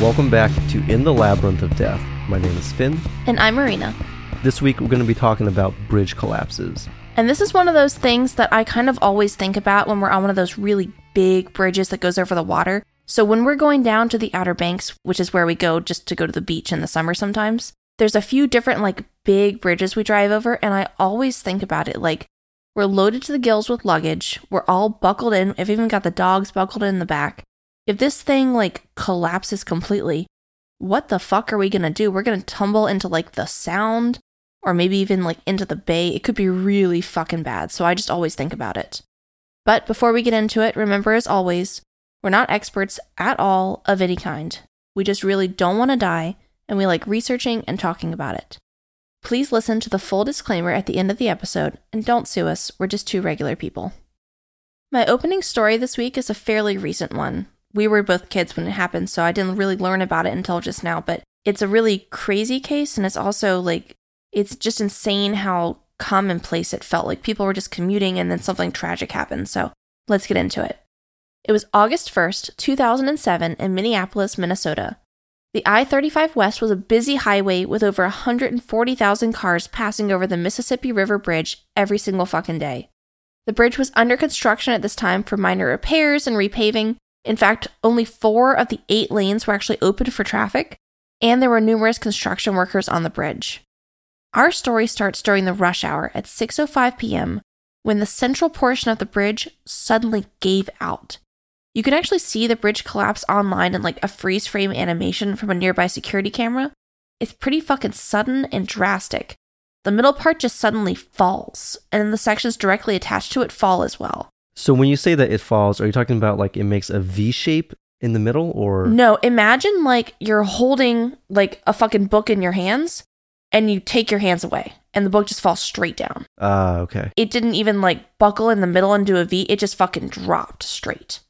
Welcome back to In the Labyrinth of Death. My name is Fin. And I'm Marina. This week we're going to be talking about bridge collapses. And this is one of those things that I kind of always think about when we're on one of those really big bridges that goes over the water. So when we're going down to the Outer Banks, which is where we go just to go to the beach in the summer sometimes, there's a few different like big bridges we drive over and I always think about it like we're loaded to the gills with luggage, we're all buckled in, I've even got the dogs buckled in the back. If this thing like collapses completely, what the fuck are we gonna do? We're gonna tumble into like the sound or maybe even like into the bay. It could be really fucking bad. So I just always think about it. But before we get into it, remember as always, we're not experts at all of any kind. We just really don't want to die and we like researching and talking about it. Please listen to the full disclaimer at the end of the episode and don't sue us, we're just two regular people. My opening story this week is a fairly recent one. We were both kids when it happened, so I didn't really learn about it until just now, but it's a really crazy case and it's also like it's just insane how commonplace it felt. Like people were just commuting and then something tragic happened. So let's get into it. It was August 1st, 2007, in Minneapolis, Minnesota. The I 35 West was a busy highway with over 140,000 cars passing over the Mississippi River Bridge every single fucking day. The bridge was under construction at this time for minor repairs and repaving. In fact, only four of the eight lanes were actually open for traffic, and there were numerous construction workers on the bridge. Our story starts during the rush hour at 6:05 p.m. when the central portion of the bridge suddenly gave out. You can actually see the bridge collapse online in like a freeze frame animation from a nearby security camera. It's pretty fucking sudden and drastic. The middle part just suddenly falls, and the sections directly attached to it fall as well. So when you say that it falls, are you talking about like it makes a V shape in the middle or No, imagine like you're holding like a fucking book in your hands and you take your hands away and the book just falls straight down. Ah, okay. It didn't even like buckle in the middle and do a V, it just fucking dropped straight.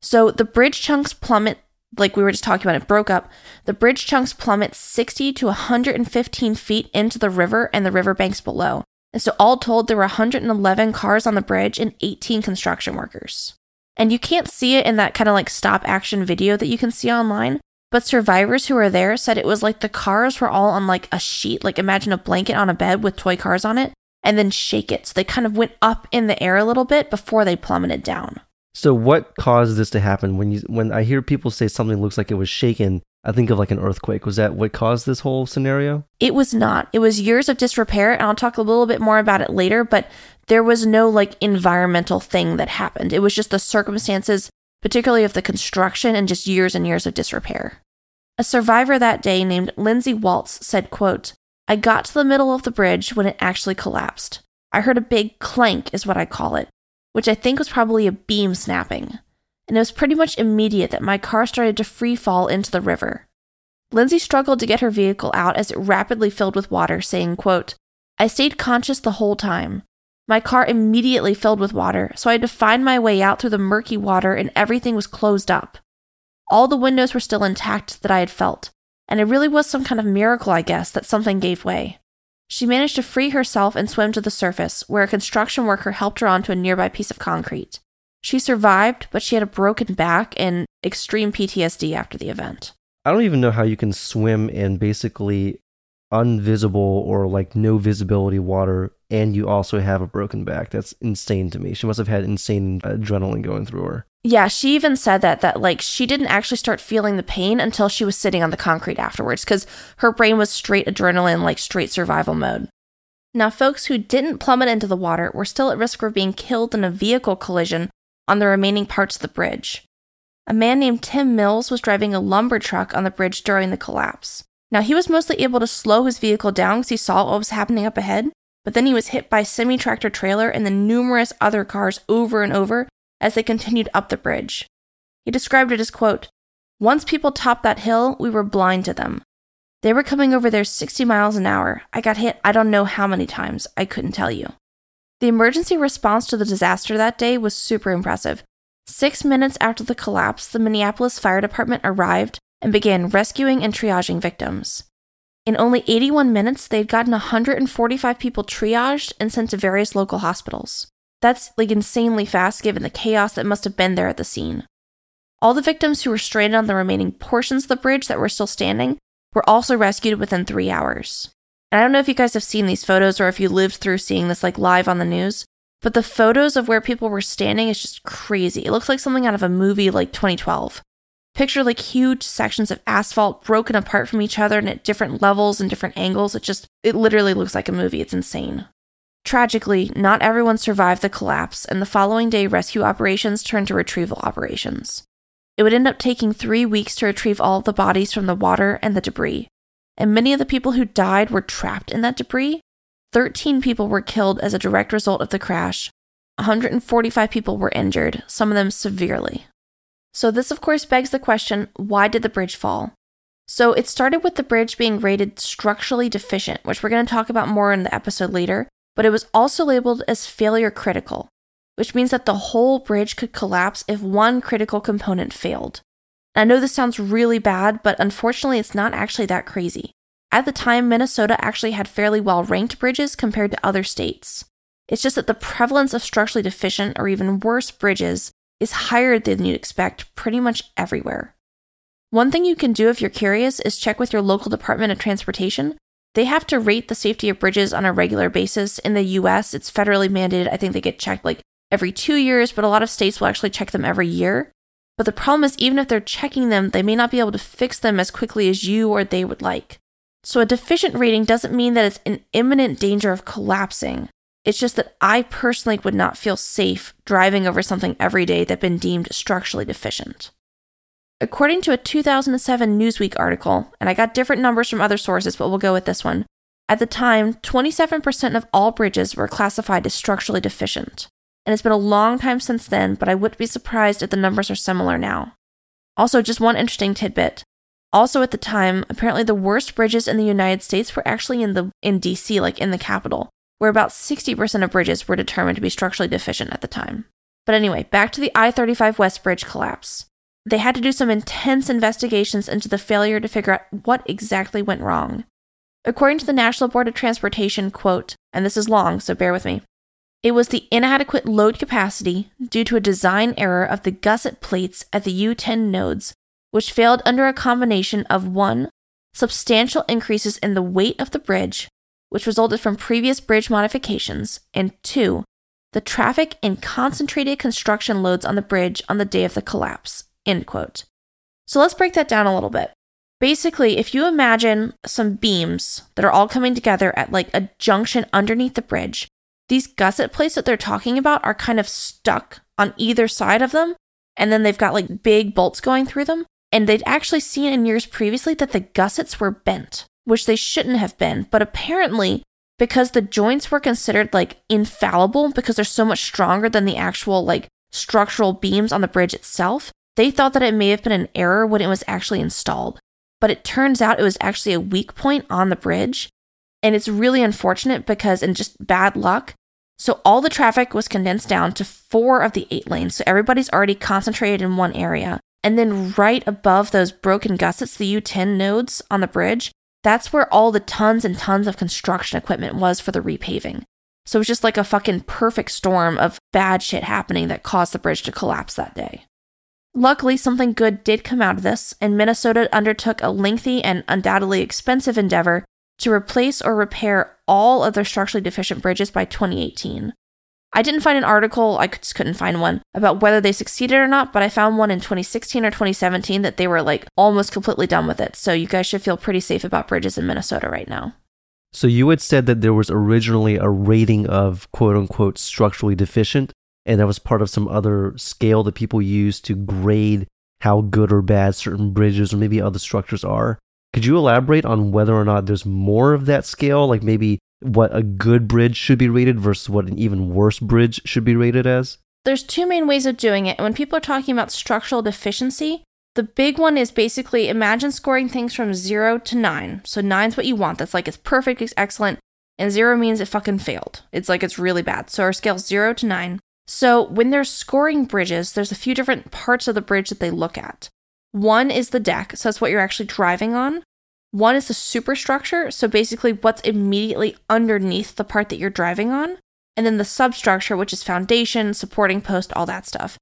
So the bridge chunks plummet, like we were just talking about, it broke up. The bridge chunks plummet 60 to 115 feet into the river and the riverbanks below. And so, all told, there were 111 cars on the bridge and 18 construction workers. And you can't see it in that kind of like stop action video that you can see online, but survivors who were there said it was like the cars were all on like a sheet, like imagine a blanket on a bed with toy cars on it, and then shake it. So they kind of went up in the air a little bit before they plummeted down. So what caused this to happen? When you when I hear people say something looks like it was shaken, I think of like an earthquake. Was that what caused this whole scenario? It was not. It was years of disrepair, and I'll talk a little bit more about it later, but there was no like environmental thing that happened. It was just the circumstances, particularly of the construction and just years and years of disrepair. A survivor that day named Lindsay Waltz said, quote, I got to the middle of the bridge when it actually collapsed. I heard a big clank, is what I call it, which I think was probably a beam snapping. And it was pretty much immediate that my car started to free fall into the river. Lindsay struggled to get her vehicle out as it rapidly filled with water, saying, quote, I stayed conscious the whole time. My car immediately filled with water, so I had to find my way out through the murky water and everything was closed up. All the windows were still intact that I had felt, and it really was some kind of miracle, I guess, that something gave way. She managed to free herself and swim to the surface, where a construction worker helped her onto a nearby piece of concrete. She survived, but she had a broken back and extreme PTSD after the event. I don't even know how you can swim in basically unvisible or like no visibility water and you also have a broken back. That's insane to me. She must have had insane adrenaline going through her. Yeah, she even said that that like she didn't actually start feeling the pain until she was sitting on the concrete afterwards cuz her brain was straight adrenaline like straight survival mode. Now, folks who didn't plummet into the water were still at risk of being killed in a vehicle collision on the remaining parts of the bridge. A man named Tim Mills was driving a lumber truck on the bridge during the collapse. Now, he was mostly able to slow his vehicle down because he saw what was happening up ahead, but then he was hit by a semi tractor trailer and the numerous other cars over and over as they continued up the bridge. He described it as, quote, Once people topped that hill, we were blind to them. They were coming over there 60 miles an hour. I got hit I don't know how many times. I couldn't tell you. The emergency response to the disaster that day was super impressive. Six minutes after the collapse, the Minneapolis Fire Department arrived and began rescuing and triaging victims. In only 81 minutes, they'd gotten 145 people triaged and sent to various local hospitals. That's like insanely fast given the chaos that must have been there at the scene. All the victims who were stranded on the remaining portions of the bridge that were still standing were also rescued within three hours. And I don't know if you guys have seen these photos or if you lived through seeing this like live on the news, but the photos of where people were standing is just crazy. It looks like something out of a movie like 2012. Picture like huge sections of asphalt broken apart from each other and at different levels and different angles. It just, it literally looks like a movie. It's insane. Tragically, not everyone survived the collapse, and the following day, rescue operations turned to retrieval operations. It would end up taking three weeks to retrieve all of the bodies from the water and the debris, and many of the people who died were trapped in that debris. 13 people were killed as a direct result of the crash. 145 people were injured, some of them severely. So, this of course begs the question why did the bridge fall? So, it started with the bridge being rated structurally deficient, which we're going to talk about more in the episode later, but it was also labeled as failure critical, which means that the whole bridge could collapse if one critical component failed. I know this sounds really bad, but unfortunately, it's not actually that crazy. At the time, Minnesota actually had fairly well ranked bridges compared to other states. It's just that the prevalence of structurally deficient or even worse bridges is higher than you'd expect pretty much everywhere. One thing you can do if you're curious is check with your local Department of Transportation. They have to rate the safety of bridges on a regular basis. In the US, it's federally mandated. I think they get checked like every two years, but a lot of states will actually check them every year. But the problem is, even if they're checking them, they may not be able to fix them as quickly as you or they would like. So, a deficient rating doesn't mean that it's in imminent danger of collapsing. It's just that I personally would not feel safe driving over something every day that's been deemed structurally deficient. According to a 2007 Newsweek article, and I got different numbers from other sources, but we'll go with this one. At the time, 27% of all bridges were classified as structurally deficient. And it's been a long time since then, but I wouldn't be surprised if the numbers are similar now. Also, just one interesting tidbit. Also at the time, apparently the worst bridges in the United States were actually in the in DC, like in the capital where about 60% of bridges were determined to be structurally deficient at the time. But anyway, back to the I 35 West Bridge collapse. They had to do some intense investigations into the failure to figure out what exactly went wrong. According to the National Board of Transportation, quote, and this is long, so bear with me. It was the inadequate load capacity due to a design error of the gusset plates at the U10 nodes, which failed under a combination of one, substantial increases in the weight of the bridge, which resulted from previous bridge modifications, and two, the traffic and concentrated construction loads on the bridge on the day of the collapse. End quote. So let's break that down a little bit. Basically, if you imagine some beams that are all coming together at like a junction underneath the bridge, these gusset plates that they're talking about are kind of stuck on either side of them, and then they've got like big bolts going through them. And they'd actually seen in years previously that the gussets were bent which they shouldn't have been. But apparently, because the joints were considered like infallible because they're so much stronger than the actual like structural beams on the bridge itself, they thought that it may have been an error when it was actually installed. But it turns out it was actually a weak point on the bridge. And it's really unfortunate because, and just bad luck, so all the traffic was condensed down to four of the eight lanes. So everybody's already concentrated in one area. And then right above those broken gussets, the U10 nodes on the bridge, that's where all the tons and tons of construction equipment was for the repaving. So it was just like a fucking perfect storm of bad shit happening that caused the bridge to collapse that day. Luckily, something good did come out of this, and Minnesota undertook a lengthy and undoubtedly expensive endeavor to replace or repair all of their structurally deficient bridges by 2018. I didn't find an article, I just couldn't find one about whether they succeeded or not, but I found one in 2016 or 2017 that they were like almost completely done with it. So you guys should feel pretty safe about bridges in Minnesota right now. So you had said that there was originally a rating of quote unquote structurally deficient, and that was part of some other scale that people use to grade how good or bad certain bridges or maybe other structures are. Could you elaborate on whether or not there's more of that scale, like maybe what a good bridge should be rated versus what an even worse bridge should be rated as? There's two main ways of doing it. When people are talking about structural deficiency, the big one is basically imagine scoring things from zero to nine. So nine's what you want. That's like it's perfect, it's excellent. And zero means it fucking failed. It's like it's really bad. So our scale's zero to nine. So when they're scoring bridges, there's a few different parts of the bridge that they look at. One is the deck, so that's what you're actually driving on. One is the superstructure, so basically what's immediately underneath the part that you're driving on, and then the substructure, which is foundation, supporting post, all that stuff.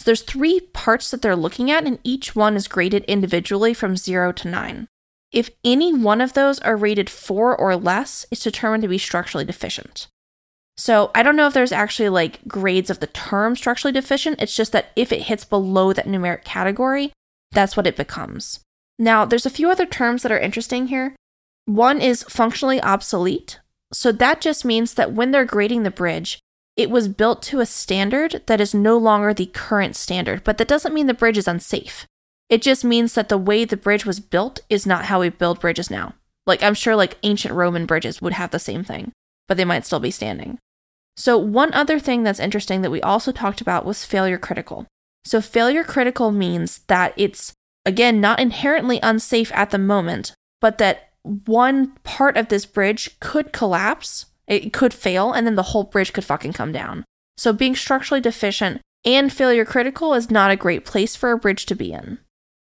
So there's three parts that they're looking at, and each one is graded individually from zero to nine. If any one of those are rated four or less, it's determined to be structurally deficient. So I don't know if there's actually like grades of the term structurally deficient. It's just that if it hits below that numeric category, that's what it becomes. Now, there's a few other terms that are interesting here. One is functionally obsolete. So that just means that when they're grading the bridge, it was built to a standard that is no longer the current standard, but that doesn't mean the bridge is unsafe. It just means that the way the bridge was built is not how we build bridges now. Like, I'm sure like ancient Roman bridges would have the same thing, but they might still be standing. So, one other thing that's interesting that we also talked about was failure critical. So, failure critical means that it's, again, not inherently unsafe at the moment, but that one part of this bridge could collapse, it could fail, and then the whole bridge could fucking come down. So, being structurally deficient and failure critical is not a great place for a bridge to be in.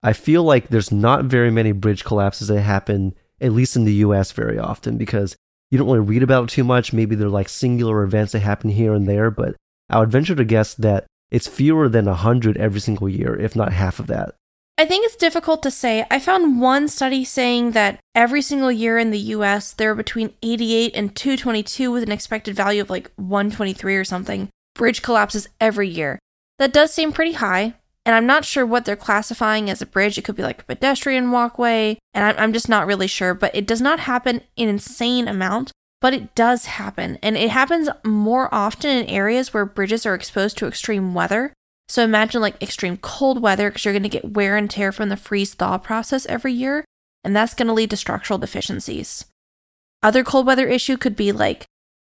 I feel like there's not very many bridge collapses that happen, at least in the US, very often because you don't really read about it too much. Maybe they're like singular events that happen here and there, but I would venture to guess that it's fewer than 100 every single year, if not half of that. I think it's difficult to say. I found one study saying that every single year in the US, there are between 88 and 222 with an expected value of like 123 or something. Bridge collapses every year. That does seem pretty high. And I'm not sure what they're classifying as a bridge. It could be like a pedestrian walkway. And I'm, just not really sure. But it does not happen in insane amount, but it does happen. And it happens more often in areas where bridges are exposed to extreme weather. So imagine like extreme cold weather because you're going to get wear and tear from the freeze thaw process every year, and that's going to lead to structural deficiencies. Other cold weather issue could be like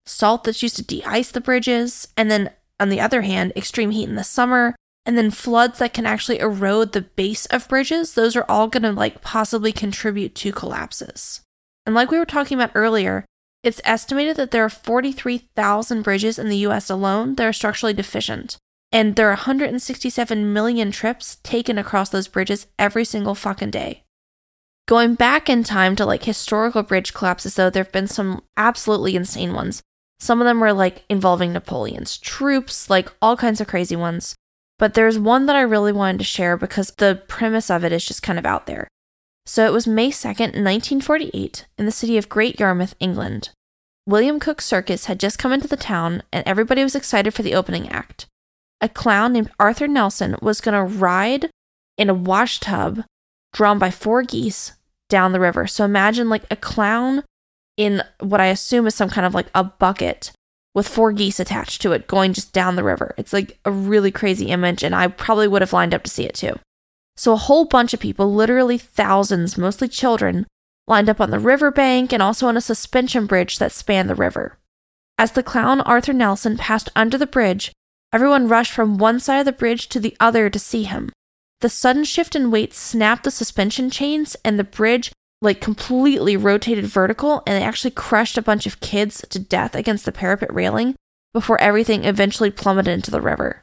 salt that's used to de-ice the bridges, and then on the other hand, extreme heat in the summer, and then floods that can actually erode the base of bridges. Those are all going to like possibly contribute to collapses. And like we were talking about earlier, it's estimated that there are 43,000 bridges in the US alone that are structurally deficient and there are 167 million trips taken across those bridges every single fucking day. Going back in time to like historical bridge collapses, though, there have been some absolutely insane ones. Some of them were like involving Napoleon's troops, like all kinds of crazy ones. But there's one that I really wanted to share because the premise of it is just kind of out there. So it was May 2nd, 1948, in the city of Great Yarmouth, England. William Cooke Circus had just come into the town, and everybody was excited for the opening act a clown named Arthur Nelson was going to ride in a wash tub drawn by four geese down the river. So imagine like a clown in what I assume is some kind of like a bucket with four geese attached to it going just down the river. It's like a really crazy image, and I probably would have lined up to see it too. So a whole bunch of people, literally thousands, mostly children, lined up on the riverbank and also on a suspension bridge that spanned the river. As the clown Arthur Nelson passed under the bridge, Everyone rushed from one side of the bridge to the other to see him. The sudden shift in weight snapped the suspension chains, and the bridge like completely rotated vertical, and it actually crushed a bunch of kids to death against the parapet railing before everything eventually plummeted into the river.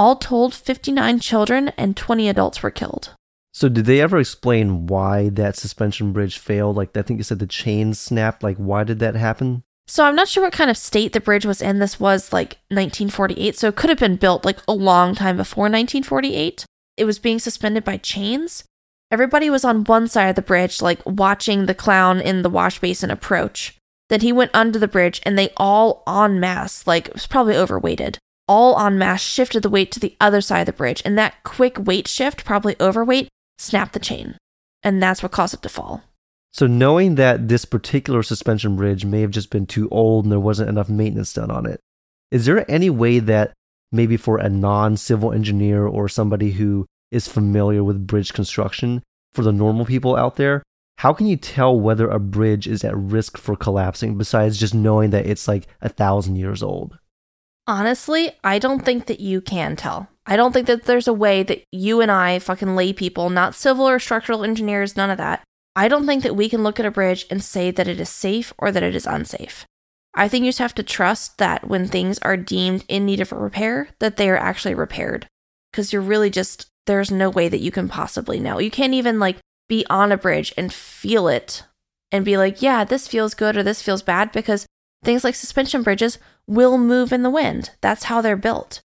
All told, 59 children and 20 adults were killed. So, did they ever explain why that suspension bridge failed? Like, I think you said the chains snapped. Like, why did that happen? So I'm not sure what kind of state the bridge was in. This was like 1948, so it could have been built like a long time before 1948. It was being suspended by chains. Everybody was on one side of the bridge, like watching the clown in the wash basin approach. Then he went under the bridge and they all en masse, like it was probably overweighted, all en masse shifted the weight to the other side of the bridge. And that quick weight shift, probably overweight, snapped the chain. And that's what caused it to fall. So, knowing that this particular suspension bridge may have just been too old and there wasn't enough maintenance done on it, is there any way that maybe for a non civil engineer or somebody who is familiar with bridge construction, for the normal people out there, how can you tell whether a bridge is at risk for collapsing besides just knowing that it's like a thousand years old? Honestly, I don't think that you can tell. I don't think that there's a way that you and I, fucking lay people, not civil or structural engineers, none of that, I don't think that we can look at a bridge and say that it is safe or that it is unsafe. I think you just have to trust that when things are deemed in need of repair, that they are actually repaired. Because you're really just, there's no way that you can possibly know. You can't even like be on a bridge and feel it and be like, yeah, this feels good or this feels bad because things like suspension bridges will move in the wind. That's how they're built.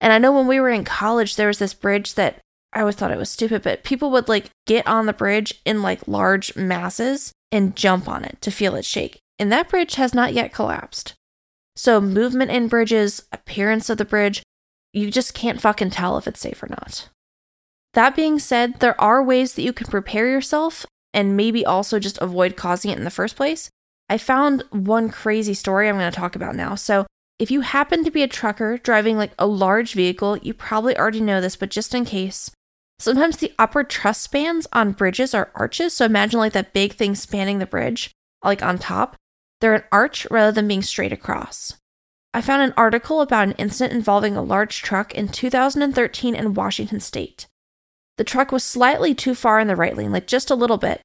And I know when we were in college, there was this bridge that I always thought it was stupid, but people would like get on the bridge in like large masses and jump on it to feel it shake. And that bridge has not yet collapsed. So, movement in bridges, appearance of the bridge, you just can't fucking tell if it's safe or not. That being said, there are ways that you can prepare yourself and maybe also just avoid causing it in the first place. I found one crazy story I'm going to talk about now. So, if you happen to be a trucker driving like a large vehicle, you probably already know this, but just in case, sometimes the upper truss spans on bridges are arches. So, imagine like that big thing spanning the bridge, like on top. They're an arch rather than being straight across. I found an article about an incident involving a large truck in 2013 in Washington state. The truck was slightly too far in the right lane, like just a little bit.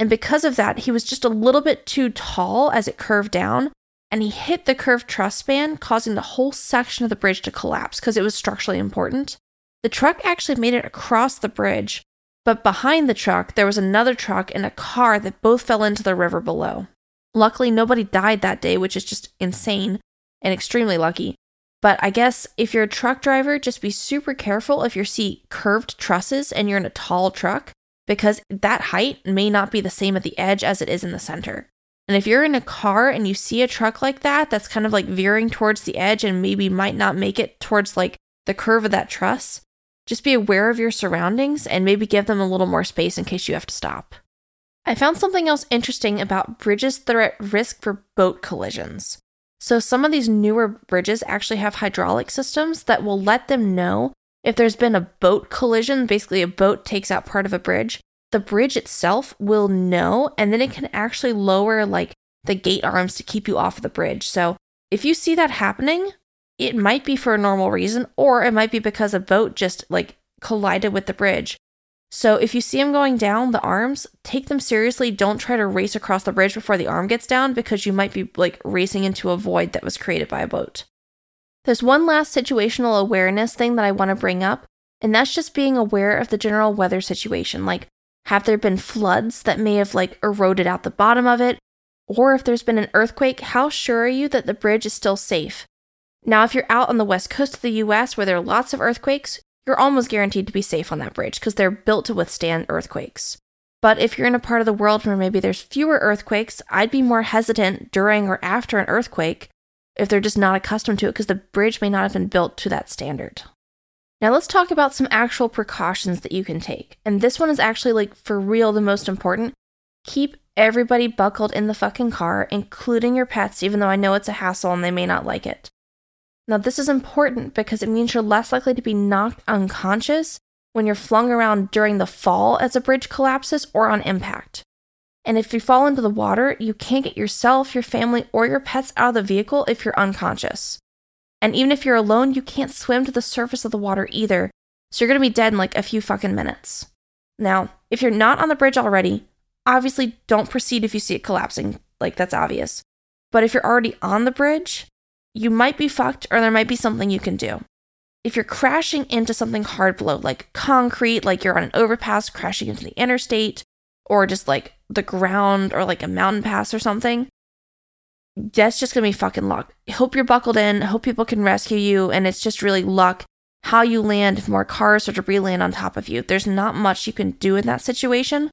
And because of that, he was just a little bit too tall as it curved down, and he hit the curved truss span, causing the whole section of the bridge to collapse because it was structurally important. The truck actually made it across the bridge, but behind the truck, there was another truck and a car that both fell into the river below. Luckily, nobody died that day, which is just insane and extremely lucky. But I guess if you're a truck driver, just be super careful if you see curved trusses and you're in a tall truck, because that height may not be the same at the edge as it is in the center. And if you're in a car and you see a truck like that, that's kind of like veering towards the edge and maybe might not make it towards like the curve of that truss, just be aware of your surroundings and maybe give them a little more space in case you have to stop. I found something else interesting about bridges that are at risk for boat collisions. So, some of these newer bridges actually have hydraulic systems that will let them know if there's been a boat collision, basically, a boat takes out part of a bridge. The bridge itself will know, and then it can actually lower like the gate arms to keep you off the bridge. So, if you see that happening, it might be for a normal reason, or it might be because a boat just like collided with the bridge. So if you see them going down the arms, take them seriously. Don't try to race across the bridge before the arm gets down because you might be like racing into a void that was created by a boat. There's one last situational awareness thing that I want to bring up, and that's just being aware of the general weather situation. Like, have there been floods that may have like eroded out the bottom of it? Or if there's been an earthquake, how sure are you that the bridge is still safe? Now, if you're out on the west coast of the US where there are lots of earthquakes, you're almost guaranteed to be safe on that bridge because they're built to withstand earthquakes. But if you're in a part of the world where maybe there's fewer earthquakes, I'd be more hesitant during or after an earthquake if they're just not accustomed to it because the bridge may not have been built to that standard. Now let's talk about some actual precautions that you can take. And this one is actually like for real the most important. Keep everybody buckled in the fucking car, including your pets, even though I know it's a hassle and they may not like it. Now, this is important because it means you're less likely to be knocked unconscious when you're flung around during the fall as a bridge collapses or on impact. And if you fall into the water, you can't get yourself, your family, or your pets out of the vehicle if you're unconscious. And even if you're alone, you can't swim to the surface of the water either, so you're gonna be dead in like a few fucking minutes. Now, if you're not on the bridge already, obviously don't proceed if you see it collapsing, like that's obvious. But if you're already on the bridge, you might be fucked or there might be something you can do. If you're crashing into something hard below, like concrete, like you're on an overpass crashing into the interstate, or just like the ground or like a mountain pass or something, that's just gonna be fucking luck. Hope you're buckled in, hope people can rescue you, and it's just really luck how you land if more cars or debris land on top of you. There's not much you can do in that situation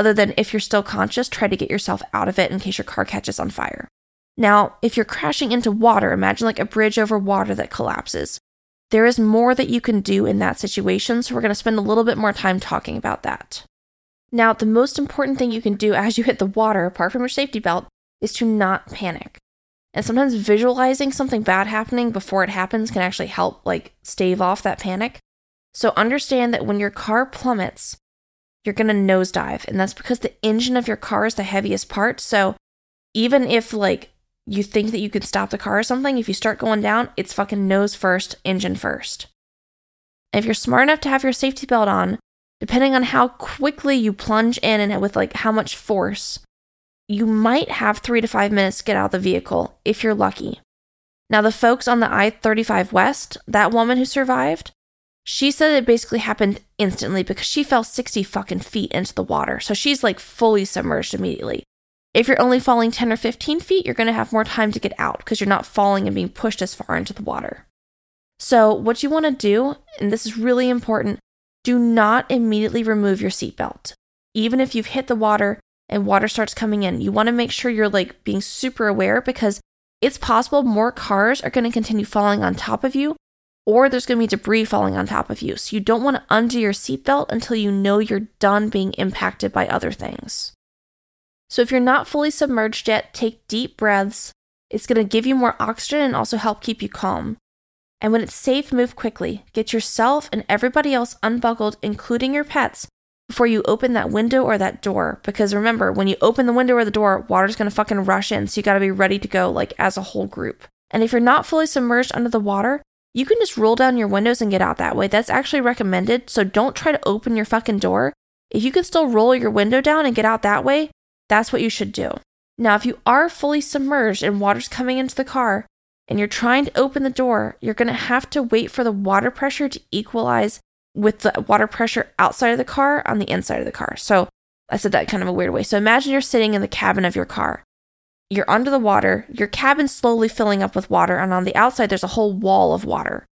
other than if you're still conscious, try to get yourself out of it in case your car catches on fire. Now, if you're crashing into water, imagine like a bridge over water that collapses. There is more that you can do in that situation, so we're going to spend a little bit more time talking about that. Now, the most important thing you can do as you hit the water, apart from your safety belt, is to not panic. And sometimes visualizing something bad happening before it happens can actually help, like, stave off that panic. So understand that when your car plummets, you're going to nosedive. And that's because the engine of your car is the heaviest part. So even if, like, you think that you can stop the car or something, if you start going down, it's fucking nose first, engine first. if you're smart enough to have your safety belt on, depending on how quickly you plunge in and with like how much force, you might have three to five minutes to get out of the vehicle if you're lucky. Now, the folks on the I 35 West, that woman who survived, she said it basically happened instantly because she fell 60 fucking feet into the water. So she's like fully submerged immediately. If you're only falling 10 or 15 feet, you're going to have more time to get out because you're not falling and being pushed as far into the water. So, what you want to do, and this is really important, do not immediately remove your seatbelt. Even if you've hit the water and water starts coming in, you want to make sure you're like being super aware because it's possible more cars are going to continue falling on top of you or there's going to be debris falling on top of you. So you don't want to undo your seatbelt until you know you're done being impacted by other things. So if you're not fully submerged yet, take deep breaths. It's going to give you more oxygen and also help keep you calm. And when it's safe, move quickly. Get yourself and everybody else unbuckled, including your pets, before you open that window or that door. Because remember, when you open the window or the door, water's gonna fucking rush in, so you gotta be ready to go, like as a whole group. And if you're not fully submerged under the water, you can just roll down your windows and get out that way. That's actually recommended, so don't try to open your fucking door. If you can still roll your window down and get out that way, that's what you should do. Now, if you are fully submerged and water's coming into the car and you're trying to open the door, you're going to have to wait for the water pressure to equalize with the water pressure outside of the car on the inside of the car. So I said that kind of a weird way. So imagine you're sitting in the cabin of your car you're under the water, your cabin's slowly filling up with water, and on the outside, there's a whole wall of water.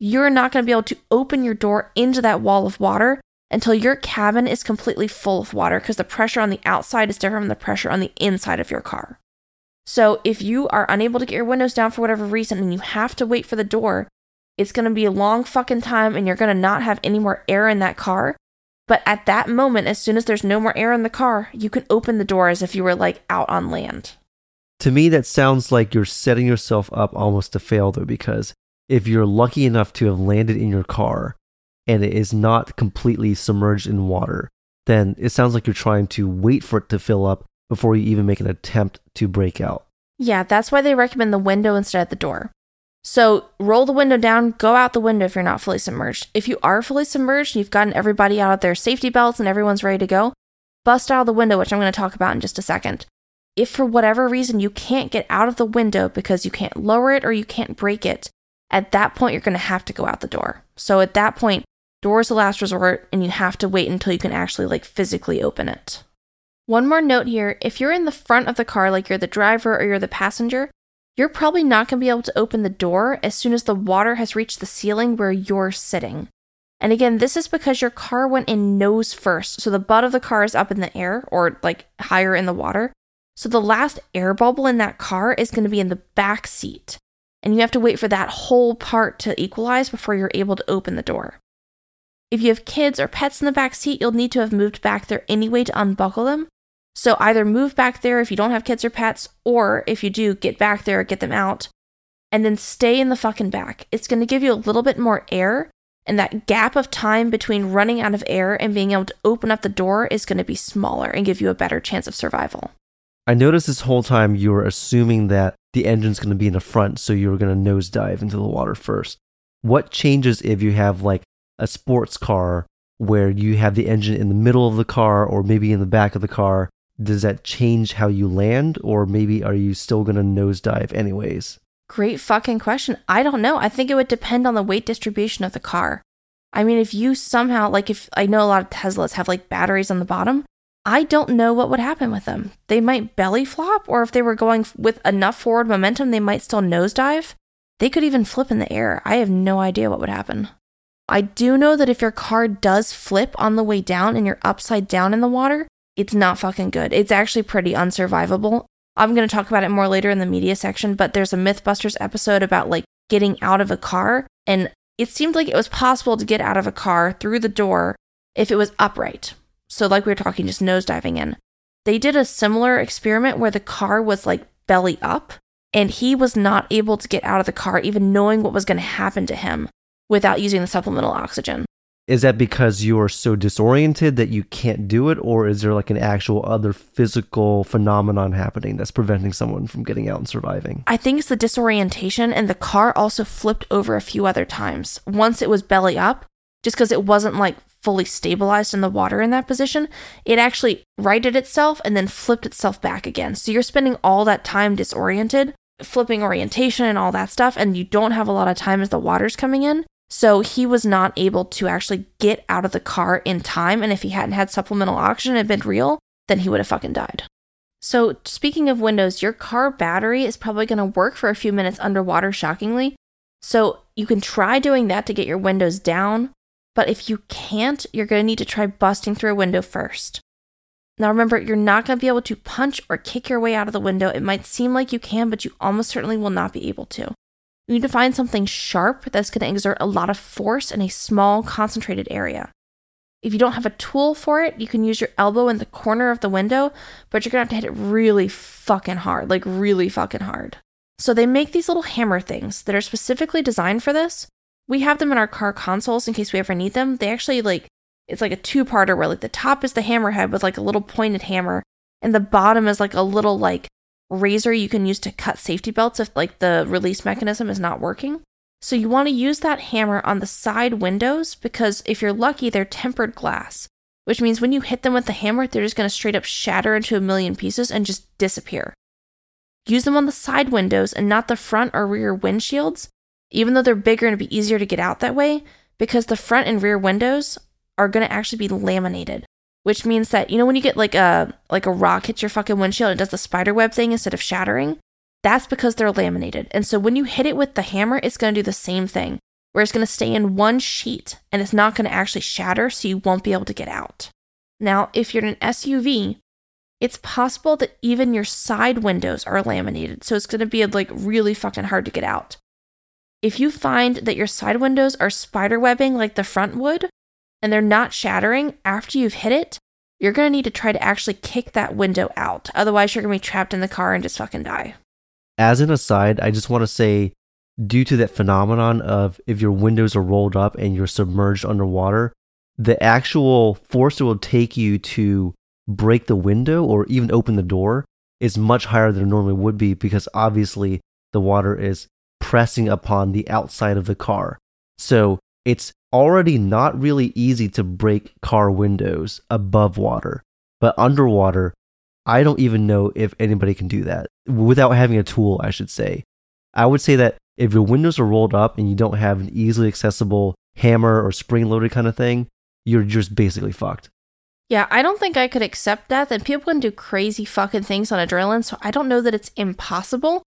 You're not going to be able to open your door into that wall of water until your cabin is completely full of water because the pressure on the outside is different from the pressure on the inside of your car. So, if you are unable to get your windows down for whatever reason and you have to wait for the door, it's going to be a long fucking time and you're going to not have any more air in that car. But at that moment, as soon as there's no more air in the car, you can open the door as if you were like out on land. To me, that sounds like you're setting yourself up almost to fail, though, because if you're lucky enough to have landed in your car and it is not completely submerged in water, then it sounds like you're trying to wait for it to fill up before you even make an attempt to break out. Yeah, that's why they recommend the window instead of the door. So roll the window down, go out the window if you're not fully submerged. If you are fully submerged and you've gotten everybody out of their safety belts and everyone's ready to go, bust out of the window, which I'm going to talk about in just a second if for whatever reason you can't get out of the window because you can't lower it or you can't break it, at that point you're going to have to go out the door. So at that point, door is the last resort and you have to wait until you can actually like physically open it. One more note here if you're in the front of the car, like you're the driver or you're the passenger, you're probably not going to be able to open the door as soon as the water has reached the ceiling where you're sitting. And again, this is because your car went in nose first. So the butt of the car is up in the air or like higher in the water. So the last air bubble in that car is going to be in the back seat. And you have to wait for that whole part to equalize before you're able to open the door. If you have kids or pets in the back seat, you'll need to have moved back there anyway to unbuckle them. So either move back there if you don't have kids or pets, or if you do, get back there, get them out, and then stay in the fucking back. It's going to give you a little bit more air, and that gap of time between running out of air and being able to open up the door is going to be smaller and give you a better chance of survival. I noticed this whole time you were assuming that the engine's going to be in the front, so you were going to nosedive into the water first. What changes if you have like a sports car where you have the engine in the middle of the car or maybe in the back of the car? Does that change how you land, or maybe are you still going to nosedive anyways? Great fucking question. I don't know. I think it would depend on the weight distribution of the car. I mean, if you somehow, like, if I know a lot of Teslas have like batteries on the bottom, I don't know what would happen with them. They might belly flop, or if they were going with enough forward momentum, they might still nosedive. They could even flip in the air. I have no idea what would happen. I do know that if your car does flip on the way down and you're upside down in the water, it's not fucking good. It's actually pretty unsurvivable. I'm going to talk about it more later in the media section, but there's a Mythbusters episode about like getting out of a car, and it seemed like it was possible to get out of a car through the door if it was upright. So, like we were talking, just nosediving in. They did a similar experiment where the car was like belly up, and he was not able to get out of the car, even knowing what was going to happen to him without using the supplemental oxygen. Is that because you are so disoriented that you can't do it, or is there like an actual other physical phenomenon happening that's preventing someone from getting out and surviving? I think it's the disorientation, and the car also flipped over a few other times. Once it was belly up, just because it wasn't like fully stabilized in the water in that position, it actually righted itself and then flipped itself back again. So you're spending all that time disoriented, flipping orientation and all that stuff, and you don't have a lot of time as the water's coming in. So he was not able to actually get out of the car in time. And if he hadn't had supplemental oxygen and been real, then he would have fucking died. So, speaking of windows, your car battery is probably going to work for a few minutes underwater, shockingly, So you can try doing that to get your windows down, but if you can't, you're going to need to try busting through a window first. Now remember, you're not going to be able to punch or kick your way out of the window. It might seem like you can, but you almost certainly will not be able to. You need to find something sharp that's going to exert a lot of force in a small, concentrated area. If you don't have a tool for it, you can use your elbow in the corner of the window, but you're gonna have to hit it really fucking hard, like really fucking hard. So they make these little hammer things that are specifically designed for this. We have them in our car consoles in case we ever need them. They actually like it's like a two-parter where like the top is the hammerhead with like a little pointed hammer, and the bottom is like a little like razor you can use to cut safety belts if like the release mm-hmm. mechanism is not working. So you want to use that hammer on the side windows because if you're lucky, they're tempered glass, which means when you hit them with the hammer, they're just going to straight up shatter into a million pieces and just disappear. Use them on the side windows and not the front or rear windshields, even though they're bigger and it'd be easier to get out that way, because the front and rear windows are going to actually be laminated, which means that you know when you get like a like a rock hits your fucking windshield, it does the spider web thing instead of shattering. That's because they're laminated. And so when you hit it with the hammer, it's going to do the same thing, where it's going to stay in one sheet and it's not going to actually shatter, so you won't be able to get out. Now, if you're in an SUV, it's possible that even your side windows are laminated, so it's going to be like really fucking hard to get out. If you find that your side windows are spider webbing like the front would, and they're not shattering after you've hit it, you're going to need to try to actually kick that window out. Otherwise, you're going to be trapped in the car and just fucking die as an aside, I just want to say, due to that phenomenon of if your windows are rolled up and you're submerged underwater, the actual force it will take you to break the window or even open the door is much higher than it normally would be because obviously the water is pressing upon the outside of the car. So it's already not really easy to break car windows above water, but underwater, I don't even know if anybody can do that without having a tool, I should say. I would say that if your windows are rolled up and you don't have an easily accessible hammer or spring loaded kind of thing, you're just basically fucked. Yeah, I don't think I could accept that. And people can do crazy fucking things on adrenaline, so I don't know that it's impossible.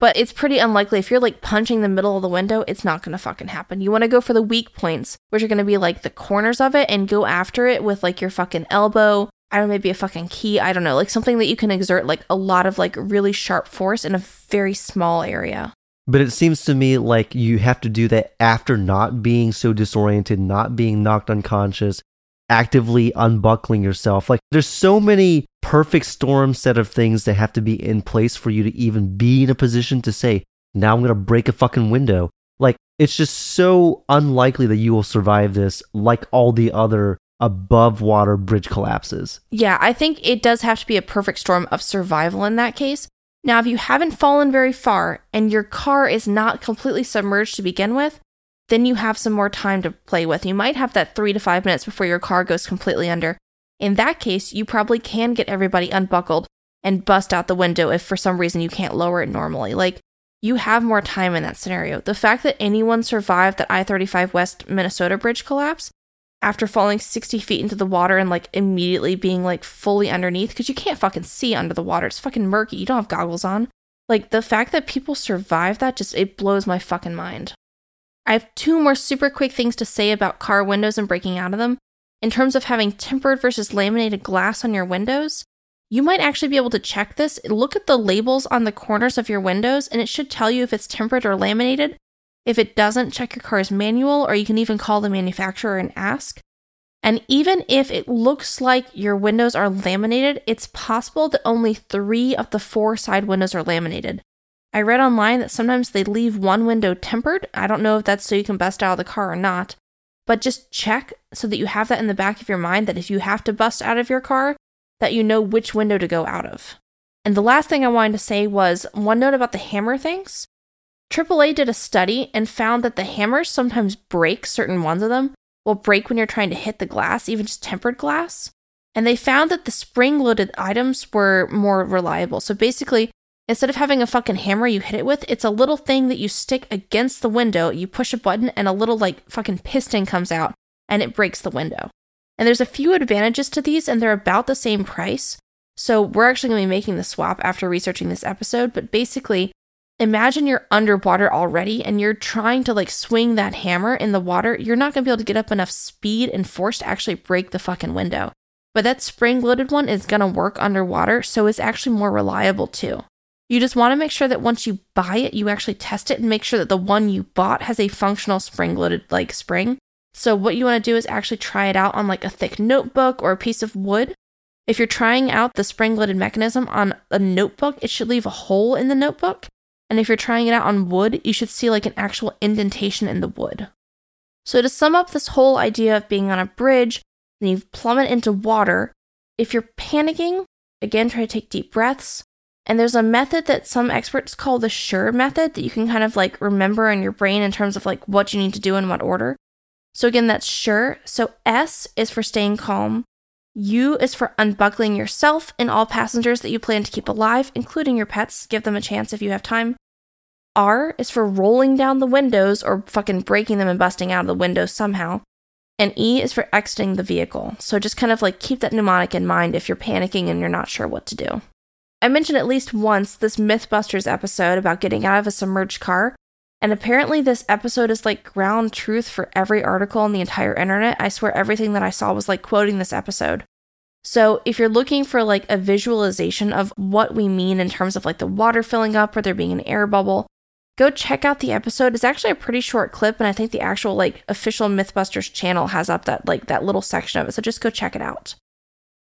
But it's pretty unlikely. If you're like punching the middle of the window, it's not gonna fucking happen. You wanna go for the weak points, which are gonna be like the corners of it, and go after it with like your fucking elbow I don't know, maybe a fucking key. I don't know, like something that you can exert like a lot of like really sharp force in a very small area. But it seems to me like you have to do that after not being so disoriented, not being knocked unconscious, actively unbuckling yourself. Like there's so many perfect storm set of things that have to be in place for you to even be in a position to say, now I'm going to break a fucking window. Like it's just so unlikely that you will survive this like all the other above water bridge collapses. Yeah, I think it does have to be a perfect storm of survival in that case. Now, if you haven't fallen very far and your car is not completely submerged to begin with, then you have some more time to play with. You might have that three to five minutes before your car goes completely under. In that case, you probably can get everybody unbuckled and bust out the window if for some reason you can't lower it normally. Like, you have more time in that scenario. The fact that anyone survived that I 35 West Minnesota bridge collapse after falling 60 feet into the water and like immediately being like fully underneath because you can't fucking see under the water. It's fucking murky. You don't have goggles on. Like the fact that people survived that just it blows my fucking mind. I have two more super quick things to say about car windows and breaking out of them. In terms of having tempered versus laminated glass on your windows, you might actually be able to check this. Look at the labels on the corners of your windows and it should tell you if it's tempered or laminated. If it doesn't, check your car's manual, or you can even call the manufacturer and ask. And even if it looks like your windows are laminated, it's possible that only three of the four side windows are laminated. I read online that sometimes they leave one window tempered. I don't know if that's so you can bust out of the car or not, but just check so that you have that in the back of your mind that if you have to bust out of your car, that you know which window to go out of. And the last thing I wanted to say was one note about the hammer things. AAA did a study and found that the hammers sometimes break, certain ones of them will break when you're trying to hit the glass, even just tempered glass. And they found that the spring loaded items were more reliable. So basically, instead of having a fucking hammer you hit it with, it's a little thing that you stick against the window, you push a button, and a little like fucking piston comes out and it breaks the window. And there's a few advantages to these, and they're about the same price. So we're actually going to be making the swap after researching this episode, but basically, imagine you're underwater already and you're trying to like swing that hammer in the water. You're not going to be able to get up enough speed and force to actually break the fucking window. But that spring loaded one is going to work underwater, so it's actually more reliable too. You just want to make sure that once you buy it, you actually test it and make sure that the one you bought has a functional spring loaded like spring. So, what you want to do is actually try it out on like a thick notebook or a piece of wood. If you're trying out the spring loaded mechanism on a notebook, it should leave a hole in the notebook. And if you're trying it out on wood, you should see like an actual indentation in the wood. So, to sum up this whole idea of being on a bridge, and you plummet into water, if you're panicking, again, try to take deep breaths. And there's a method that some experts call the SURE method that you can kind of like remember in your brain in terms of like what you need to do in what order. So again, that's SURE. So S is for staying calm. U is for unbuckling yourself and all passengers that you plan to keep alive, including your pets. Give them a chance if you have time. R is for rolling down the windows or fucking breaking them and busting out of the windows somehow. And E is for exiting the vehicle. So just kind of like keep that mnemonic in mind if you're panicking and you're not sure what to do. I mentioned at least once this Mythbusters episode about getting out of a submerged car. And apparently, this episode is like ground truth for every article on the entire internet. I swear everything that I saw was like quoting this episode. So, if you're looking for like a visualization of what we mean in terms of like the water filling up or there being an air bubble, go check out the episode. It's actually a pretty short clip, and I think the actual like official Mythbusters channel has up that like that little section of it. So just go check it out.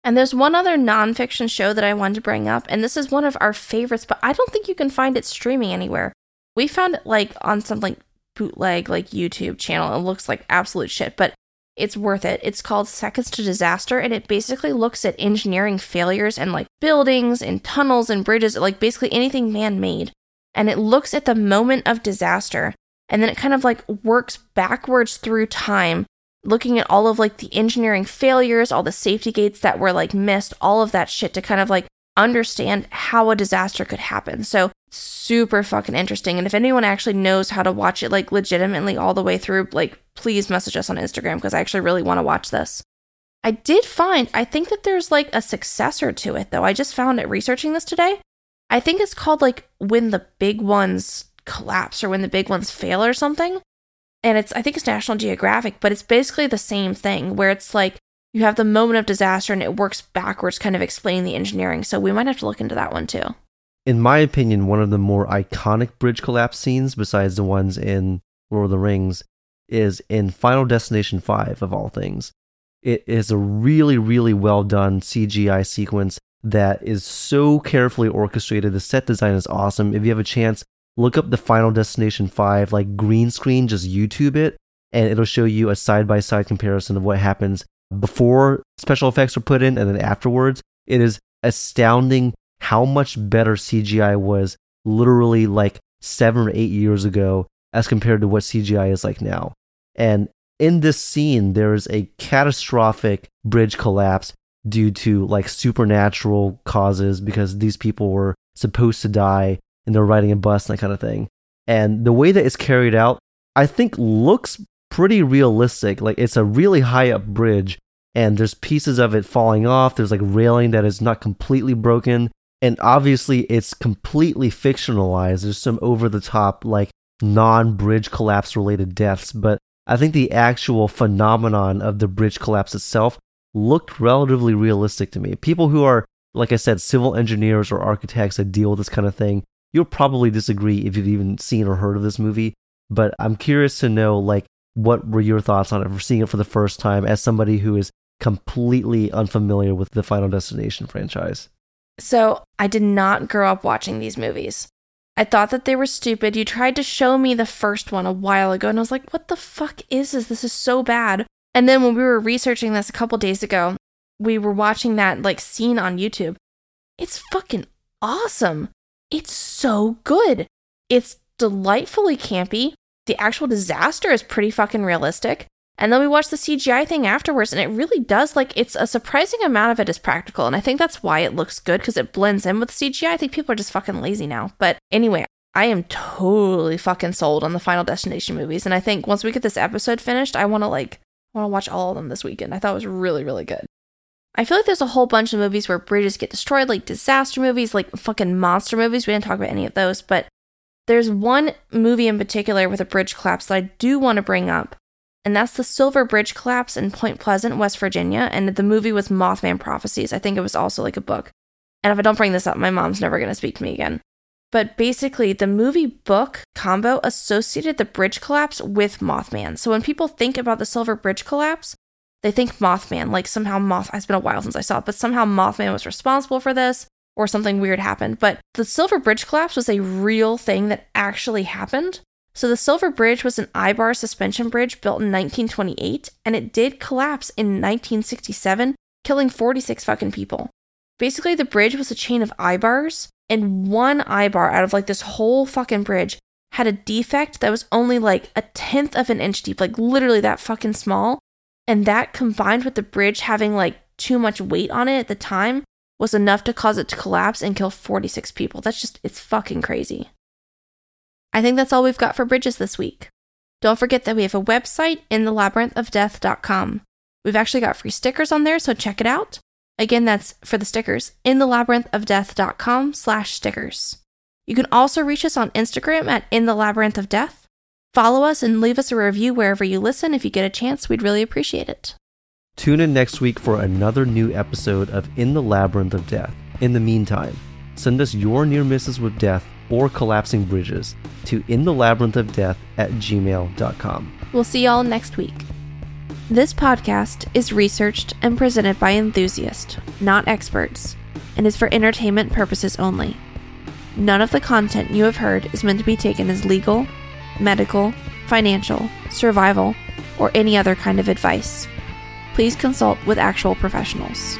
And there's one other nonfiction show that I wanted to bring up, and this is one of our favorites, but I don't think you can find it streaming anywhere. We found it like on some like bootleg like YouTube channel. It looks like absolute shit, but it's worth it. It's called Seconds to Disaster, and it basically looks at engineering failures and like buildings and tunnels and bridges, like basically anything man made. And it looks at the moment of disaster, and then it kind of like works backwards through time, looking at all of like the engineering failures, all the safety gates that were like missed, all of that shit to kind of like understand how a disaster could happen. So super fucking interesting. And if anyone actually knows how to watch it like legitimately all the way through, like please message us on Instagram because I actually really want to watch this. I did find, I think that there's like a successor to it though. I just found it researching this today. I think it's called like when the big ones collapse or when the big ones fail or something. And it's, I think it's National Geographic, but it's basically the same thing where it's like you have the moment of disaster and it works backwards, kind of explaining the engineering. So we might have to look into that one too. In my opinion, one of the more iconic bridge collapse scenes, besides the ones in Lord of the Rings, is in Final Destination 5, of all things. It is a really, really well done CGI sequence that is so carefully orchestrated. The set design is awesome. If you have a chance, look up the Final Destination 5, like green screen, just YouTube it, and it'll show you a side by side comparison of what happens before special effects are put in and then afterwards, it is astounding how much better CGI was literally like seven or eight years ago as compared to what CGI is like now. And in this scene, there is a catastrophic bridge collapse due to like supernatural causes because these people were supposed to die and they're riding a bus and that kind of thing. And the way that it's carried out, I think looks pretty realistic. Like it's a really high up bridge and there's pieces of it falling off. There's like railing that is not completely broken. And obviously, it's completely fictionalized. There's some over the top, like non bridge collapse related deaths. But I think the actual phenomenon of the bridge collapse itself looked relatively realistic to me. People who are, like I said, civil engineers or architects that deal with this kind of thing, you'll probably disagree if you've even seen or heard of this movie. But I'm curious to know, like, what were your thoughts on it for seeing it for the first time as somebody who is completely unfamiliar with the Final Destination franchise. So, I did not grow up watching these movies. I thought that they were stupid. You tried to show me the first one a while ago, and I was like, what the fuck is this? This is so bad. And then when we were researching this a couple days ago, we were watching that like scene on YouTube. It's fucking awesome. It's so good. It's delightfully campy. The actual disaster is pretty fucking realistic. And then we watch the CGI thing afterwards, and it really does like it's a surprising amount of it is practical. And I think that's why it looks good because it blends in with CGI. I think people are just fucking lazy now. But anyway, I am totally fucking sold on the Final Destination movies. And I think once we get this episode finished, I want to like, I want to watch all of them this weekend. I thought it was really, really good. I feel like there's a whole bunch of movies where bridges get destroyed, like disaster movies, like fucking monster movies. We didn't talk about any of those, but There's one movie in particular with a bridge collapse that I do want to bring up, and that's the Silver Bridge collapse in Point Pleasant, West Virginia. And the movie was Mothman Prophecies. I think it was also like a book. And if I don't bring this up, my mom's never going to speak to me again. But basically, the movie book combo associated the bridge collapse with Mothman. So when people think about the Silver Bridge collapse, they think Mothman, like somehow Moth. It's been a while since I saw it, but somehow Mothman was responsible for this or something weird happened. But the Silver Bridge collapse was a real thing that actually happened. So the Silver Bridge was an eyebar suspension bridge built in 1928, and it did collapse in 1967, killing 46 fucking people. Basically, the bridge was a chain of eyebars, and one eyebar out of like this whole fucking bridge had a defect that was only like a tenth of an inch deep, like literally that fucking small. And that combined with the bridge having like too much weight on it at the time was enough to cause it to collapse and kill 46 people. That's just, it's fucking crazy. I think that's all we've got for bridges this week. Don't forget that we have a website, inthelabyrinthofdeath.com. We've actually got free stickers on there, so check it out. Again, that's for the stickers, inthelabyrinthofdeath.com slash stickers. You can also reach us on Instagram at inthelabyrinthofdeath. Follow us and leave us a review wherever you listen. If you get a chance, we'd really appreciate it. Tune in next week for another new episode of In the Labyrinth of Death. In the meantime, send us your near misses with death or collapsing bridges to in the labyrinth of death at gmail.com. We'll see y'all next week. This podcast is researched and presented by enthusiasts, not experts, and is for entertainment purposes only. None of the content you have heard is meant to be taken as legal, medical, financial, survival, or any other kind of advice please consult with actual professionals.